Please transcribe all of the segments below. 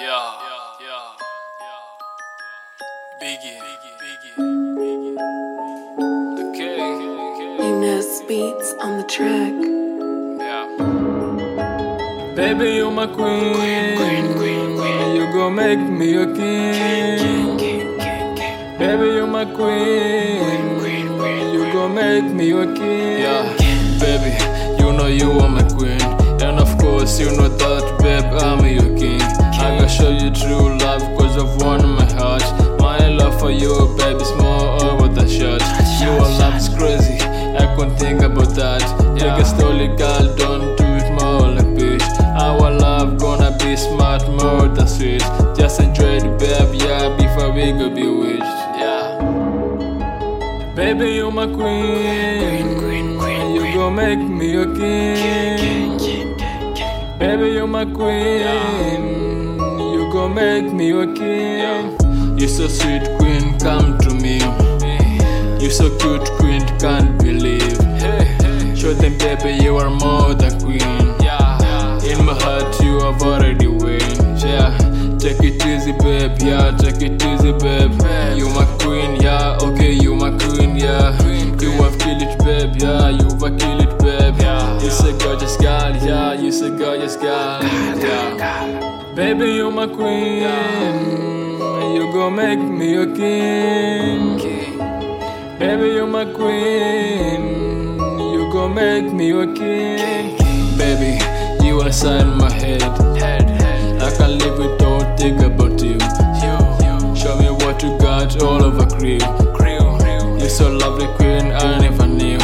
Yeah, yeah, Biggie, Biggie, Okay, okay. Enos beats on the track. Yeah. Baby, you're my queen. queen, queen, queen You gon' make me a king. Baby, you're my queen. You gon' make me a king. Yeah, baby, you know you are my queen. And of course, you know for you, baby, is more over the shot. Your love is crazy, I couldn't think about that. Take a slowly, girl, don't do it more like bitch. Our love gonna be smart, more than sweet. Just enjoy the babe, yeah, before we go bewitched. Yeah. Baby, you're my queen. You gon' make me a king. Baby, you're my queen. You gon' make me a king. You're so sweet, queen, come to me. You're so cute, queen, can't believe. Show them, baby, you are more than queen. In my heart, you have already win. Yeah, take it easy, babe. Yeah, take it easy, babe. You my queen, yeah. Okay, you my queen, yeah. You have killed it, babe. Yeah, you have killed it, babe. You say gorgeous girl, yeah. You say gorgeous girl, yeah. Baby, you're my queen. You gon' make me a king. Baby, you're my queen. You gon' make me a king. Baby, you are inside my head. I can't live without think about you. Show me what you got all over crew. You're so lovely, queen. I never knew.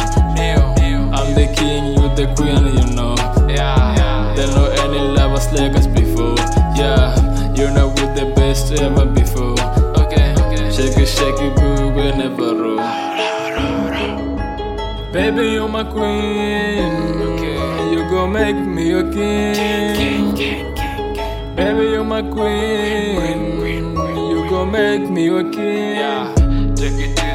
I'm the king, you the queen, you know. We're the best ever before. Shake it, shake it, boo, we never roll. Baby, you're my queen. You gon' make me a king. Baby, you're my queen. You gon' make me a king. Take it.